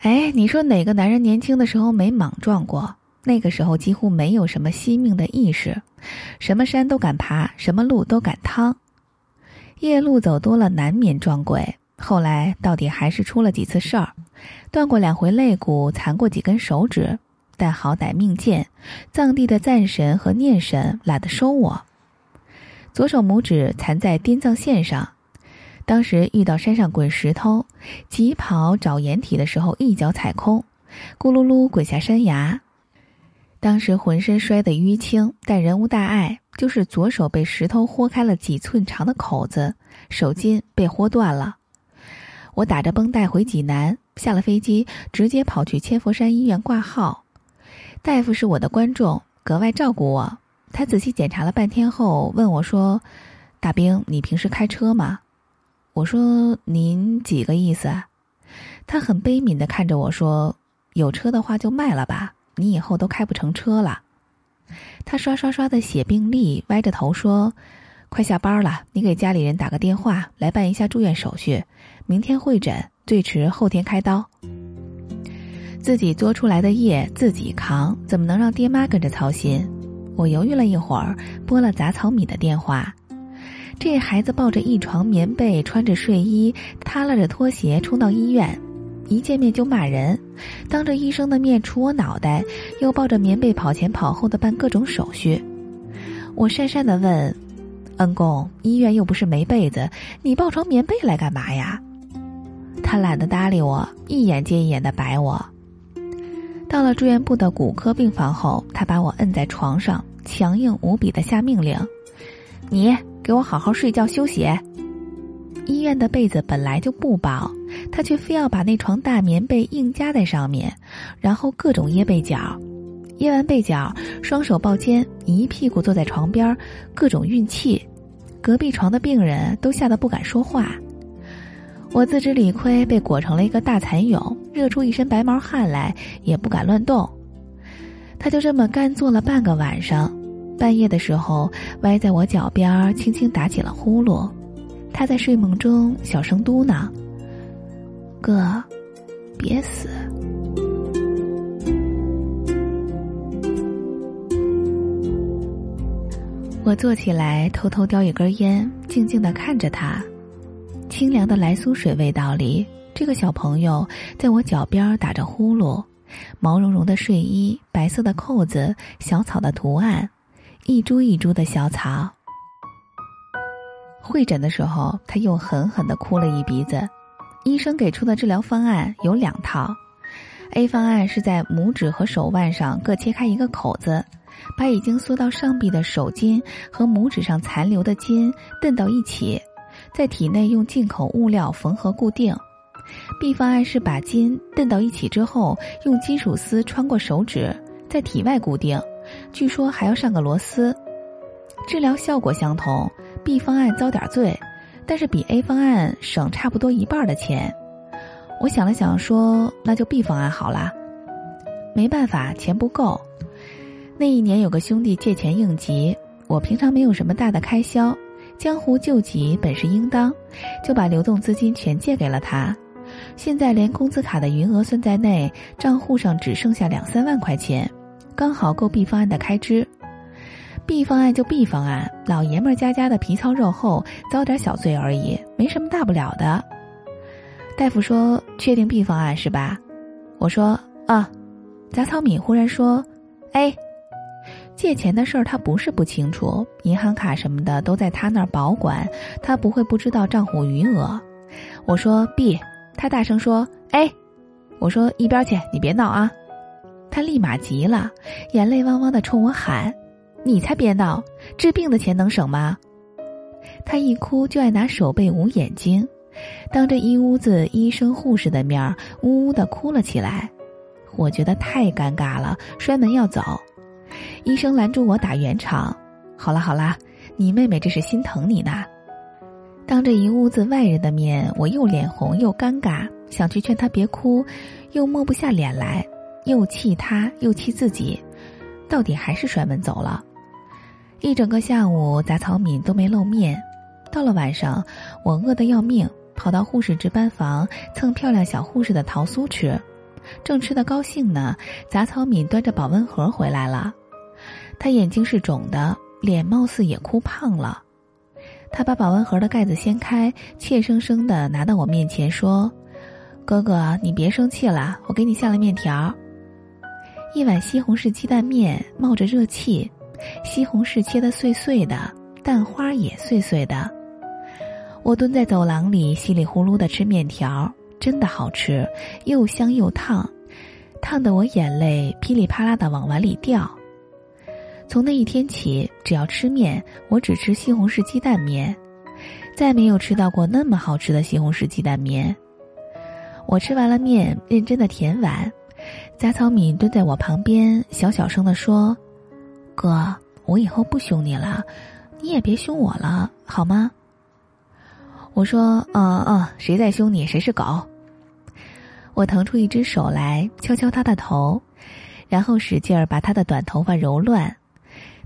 哎，你说哪个男人年轻的时候没莽撞过？那个时候几乎没有什么惜命的意识，什么山都敢爬，什么路都敢趟。夜路走多了，难免撞鬼。后来到底还是出了几次事儿，断过两回肋骨，残过几根手指。但好歹命贱，藏地的赞神和念神懒得收我。左手拇指残在滇藏线上，当时遇到山上滚石头，急跑找掩体的时候一脚踩空，咕噜噜滚下山崖。当时浑身摔得淤青，但人无大碍，就是左手被石头豁开了几寸长的口子，手筋被豁断了。我打着绷带回济南，下了飞机直接跑去千佛山医院挂号。大夫是我的观众，格外照顾我。他仔细检查了半天后，问我说：“大兵，你平时开车吗？”我说：“您几个意思？”他很悲悯的看着我说：“有车的话就卖了吧，你以后都开不成车了。”他刷刷刷的写病历，歪着头说：“快下班了，你给家里人打个电话，来办一下住院手续，明天会诊，最迟后天开刀。”自己作出来的业自己扛，怎么能让爹妈跟着操心？我犹豫了一会儿，拨了杂草米的电话。这孩子抱着一床棉被，穿着睡衣，耷拉着拖鞋冲到医院，一见面就骂人，当着医生的面杵我脑袋，又抱着棉被跑前跑后的办各种手续。我讪讪的问：“恩公，医院又不是没被子，你抱床棉被来干嘛呀？”他懒得搭理我，一眼接一眼的白我。到了住院部的骨科病房后，他把我摁在床上，强硬无比的下命令：“你给我好好睡觉休息。”医院的被子本来就不薄，他却非要把那床大棉被硬加在上面，然后各种掖被角，掖完被角，双手抱肩，一屁股坐在床边，各种运气。隔壁床的病人都吓得不敢说话。我自知理亏，被裹成了一个大蚕蛹，热出一身白毛汗来，也不敢乱动。他就这么干坐了半个晚上，半夜的时候歪在我脚边，轻轻打起了呼噜。他在睡梦中小声嘟囔：“哥，别死。”我坐起来，偷偷叼一根烟，静静的看着他。清凉的来苏水味道里，这个小朋友在我脚边打着呼噜，毛茸茸的睡衣，白色的扣子，小草的图案，一株一株的小草。会诊的时候，他又狠狠的哭了一鼻子。医生给出的治疗方案有两套，A 方案是在拇指和手腕上各切开一个口子，把已经缩到上臂的手筋和拇指上残留的筋蹬到一起。在体内用进口物料缝合固定，B 方案是把筋蹬到一起之后，用金属丝穿过手指，在体外固定，据说还要上个螺丝。治疗效果相同，B 方案遭点罪，但是比 A 方案省差不多一半的钱。我想了想，说那就 B 方案好了。没办法，钱不够。那一年有个兄弟借钱应急，我平常没有什么大的开销。江湖救急本是应当，就把流动资金全借给了他。现在连工资卡的余额算在内，账户上只剩下两三万块钱，刚好够 B 方案的开支。B 方案就 B 方案，老爷们家家的皮糙肉厚，遭点小罪而已，没什么大不了的。大夫说：“确定 B 方案是吧？”我说：“啊。”杂草米忽然说：“哎。”借钱的事儿他不是不清楚，银行卡什么的都在他那儿保管，他不会不知道账户余额。我说 B，他大声说 A，我说一边去，你别闹啊！他立马急了，眼泪汪汪的冲我喊：“你才别闹，治病的钱能省吗？”他一哭就爱拿手背捂眼睛，当着一屋子医生护士的面呜呜的哭了起来。我觉得太尴尬了，摔门要走。医生拦住我打圆场，好了好了，你妹妹这是心疼你呢。当着一屋子外人的面，我又脸红又尴尬，想去劝她别哭，又抹不下脸来，又气他又气自己，到底还是摔门走了。一整个下午，杂草敏都没露面。到了晚上，我饿得要命，跑到护士值班房蹭漂亮小护士的桃酥吃，正吃得高兴呢，杂草敏端着保温盒回来了。他眼睛是肿的，脸貌似也哭胖了。他把保温盒的盖子掀开，怯生生的拿到我面前说：“哥哥，你别生气了，我给你下了面条。”一碗西红柿鸡蛋面冒着热气，西红柿切得碎碎的，蛋花也碎碎的。我蹲在走廊里，稀里呼噜的吃面条，真的好吃，又香又烫，烫得我眼泪噼里啪啦的往碗里掉。从那一天起，只要吃面，我只吃西红柿鸡蛋面，再没有吃到过那么好吃的西红柿鸡蛋面。我吃完了面，认真的舔碗，杂草敏蹲在我旁边，小小声的说：“哥，我以后不凶你了，你也别凶我了，好吗？”我说：“嗯嗯，谁在凶你，谁是狗。”我腾出一只手来，敲敲他的头，然后使劲儿把他的短头发揉乱。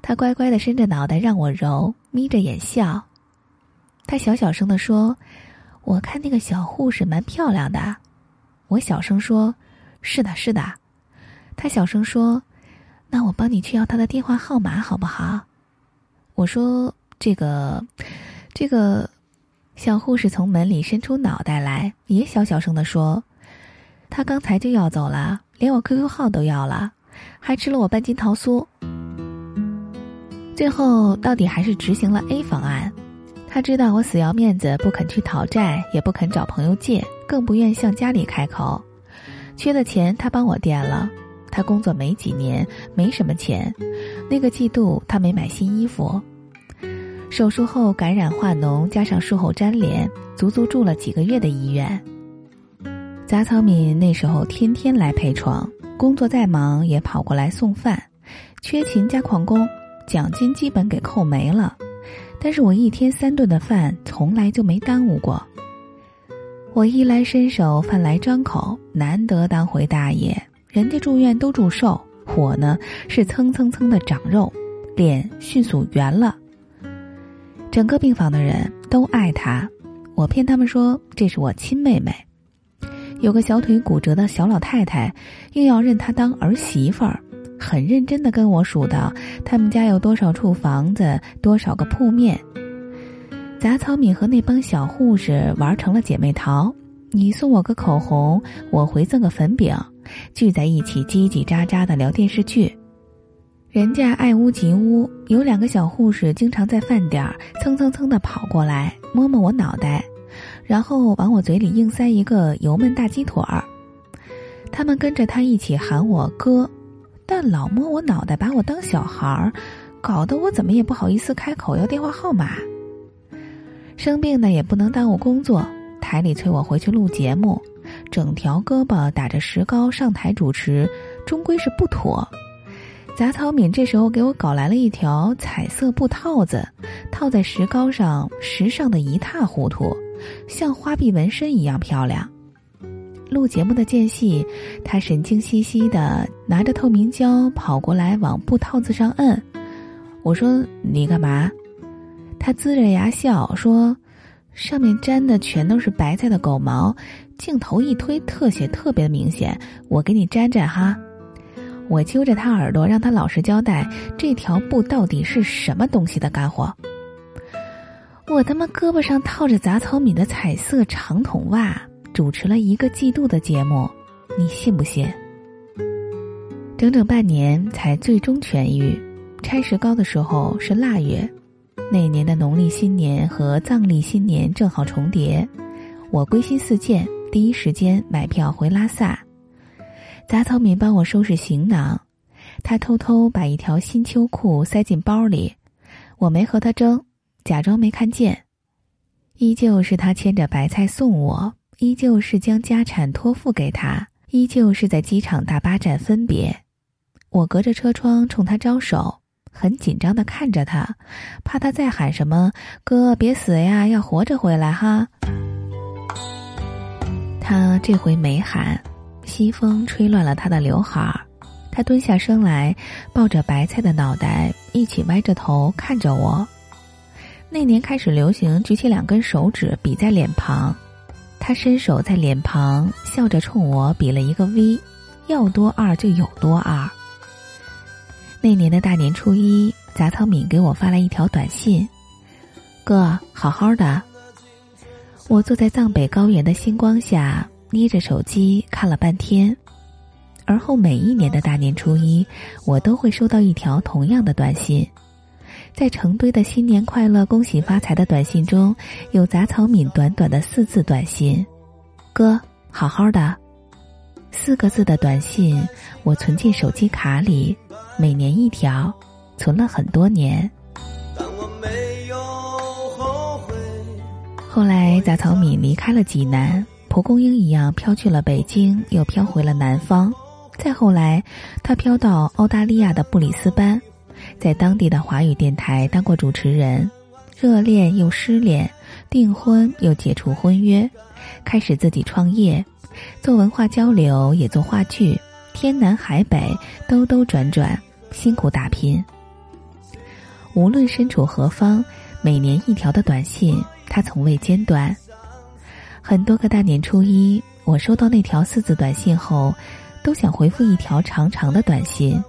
他乖乖的伸着脑袋让我揉，眯着眼笑。他小小声的说：“我看那个小护士蛮漂亮的。”我小声说：“是的，是的。”他小声说：“那我帮你去要他的电话号码好不好？”我说：“这个，这个。”小护士从门里伸出脑袋来，也小小声的说：“他刚才就要走了，连我 QQ 号都要了，还吃了我半斤桃酥。”最后，到底还是执行了 A 方案。他知道我死要面子，不肯去讨债，也不肯找朋友借，更不愿向家里开口。缺的钱，他帮我垫了。他工作没几年，没什么钱。那个季度，他没买新衣服。手术后感染化脓，加上术后粘连，足足住了几个月的医院。杂草敏那时候天天来陪床，工作再忙也跑过来送饭，缺勤加旷工。奖金基本给扣没了，但是我一天三顿的饭从来就没耽误过。我衣来伸手，饭来张口，难得当回大爷。人家住院都住瘦，我呢是蹭蹭蹭的长肉，脸迅速圆了。整个病房的人都爱他，我骗他们说这是我亲妹妹。有个小腿骨折的小老太太，硬要认她当儿媳妇儿。很认真的跟我数到他们家有多少处房子，多少个铺面。杂草敏和那帮小护士玩成了姐妹淘，你送我个口红，我回赠个粉饼，聚在一起叽叽喳喳的聊电视剧。人家爱屋及乌，有两个小护士经常在饭点儿蹭蹭蹭的跑过来摸摸我脑袋，然后往我嘴里硬塞一个油焖大鸡腿儿。他们跟着他一起喊我哥。但老摸我脑袋，把我当小孩儿，搞得我怎么也不好意思开口要电话号码。生病呢也不能耽误工作，台里催我回去录节目，整条胳膊打着石膏上台主持，终归是不妥。杂草敏这时候给我搞来了一条彩色布套子，套在石膏上，时尚的一塌糊涂，像花臂纹身一样漂亮。录节目的间隙，他神经兮兮的拿着透明胶跑过来往布套子上摁。我说：“你干嘛？”他呲着牙笑说：“上面粘的全都是白菜的狗毛，镜头一推，特写特别明显。我给你粘粘哈。”我揪着他耳朵，让他老实交代这条布到底是什么东西的干货。我他妈胳膊上套着杂草米的彩色长筒袜。主持了一个季度的节目，你信不信？整整半年才最终痊愈。拆石膏的时候是腊月，那年的农历新年和藏历新年正好重叠。我归心似箭，第一时间买票回拉萨。杂草敏帮我收拾行囊，他偷偷把一条新秋裤塞进包里，我没和他争，假装没看见。依旧是他牵着白菜送我。依旧是将家产托付给他，依旧是在机场大巴站分别。我隔着车窗冲他招手，很紧张的看着他，怕他再喊什么“哥别死呀，要活着回来哈”。他这回没喊，西风吹乱了他的刘海儿。他蹲下身来，抱着白菜的脑袋，一起歪着头看着我。那年开始流行举起两根手指比在脸庞。他伸手在脸庞，笑着冲我比了一个 V，要多二就有多二。那年的大年初一，杂草敏给我发来一条短信：“哥，好好的。”我坐在藏北高原的星光下，捏着手机看了半天。而后每一年的大年初一，我都会收到一条同样的短信。在成堆的新年快乐、恭喜发财的短信中，有杂草敏短短的四字短信：“哥，好好的。”四个字的短信，我存进手机卡里，每年一条，存了很多年。后来，杂草敏离开了济南，蒲公英一样飘去了北京，又飘回了南方。再后来，他飘到澳大利亚的布里斯班。在当地的华语电台当过主持人，热恋又失恋，订婚又解除婚约，开始自己创业，做文化交流也做话剧，天南海北兜兜转转，辛苦打拼。无论身处何方，每年一条的短信，他从未间断。很多个大年初一，我收到那条四字短信后，都想回复一条长长的短信。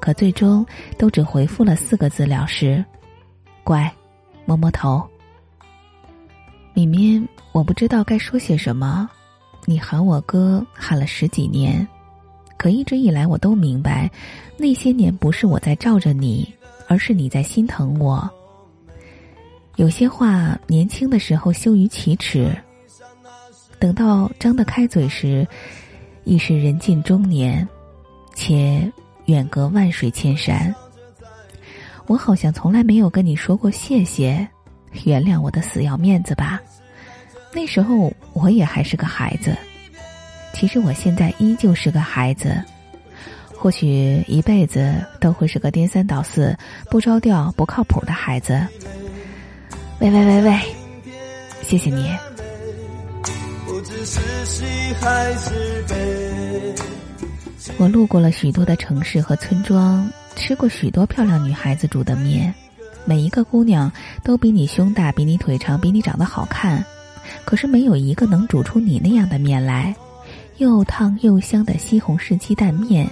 可最终都只回复了四个字了事，乖，摸摸头。敏敏，我不知道该说些什么。你喊我哥喊了十几年，可一直以来我都明白，那些年不是我在罩着你，而是你在心疼我。有些话年轻的时候羞于启齿，等到张得开嘴时，已是人近中年，且。远隔万水千山，我好像从来没有跟你说过谢谢，原谅我的死要面子吧。那时候我也还是个孩子，其实我现在依旧是个孩子，或许一辈子都会是个颠三倒四、不着调、不靠谱的孩子。喂喂喂喂，谢谢你。我路过了许多的城市和村庄，吃过许多漂亮女孩子煮的面，每一个姑娘都比你胸大，比你腿长，比你长得好看，可是没有一个能煮出你那样的面来，又烫又香的西红柿鸡蛋面，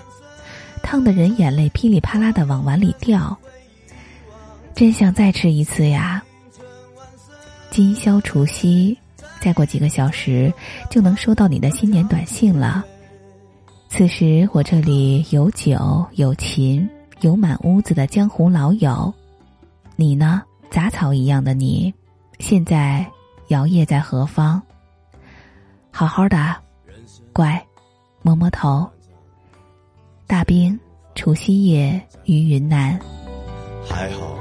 烫的人眼泪噼里啪啦的往碗里掉。真想再吃一次呀！今宵除夕，再过几个小时就能收到你的新年短信了。此时我这里有酒有琴有满屋子的江湖老友，你呢？杂草一样的你，现在摇曳在何方？好好的，乖，摸摸头。大兵，除夕夜于云南。还好，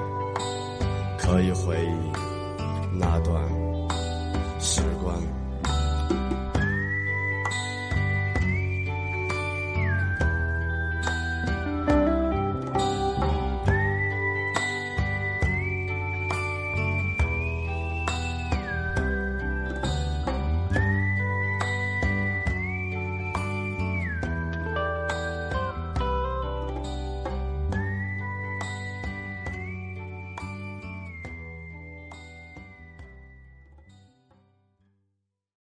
可以回忆那段时光。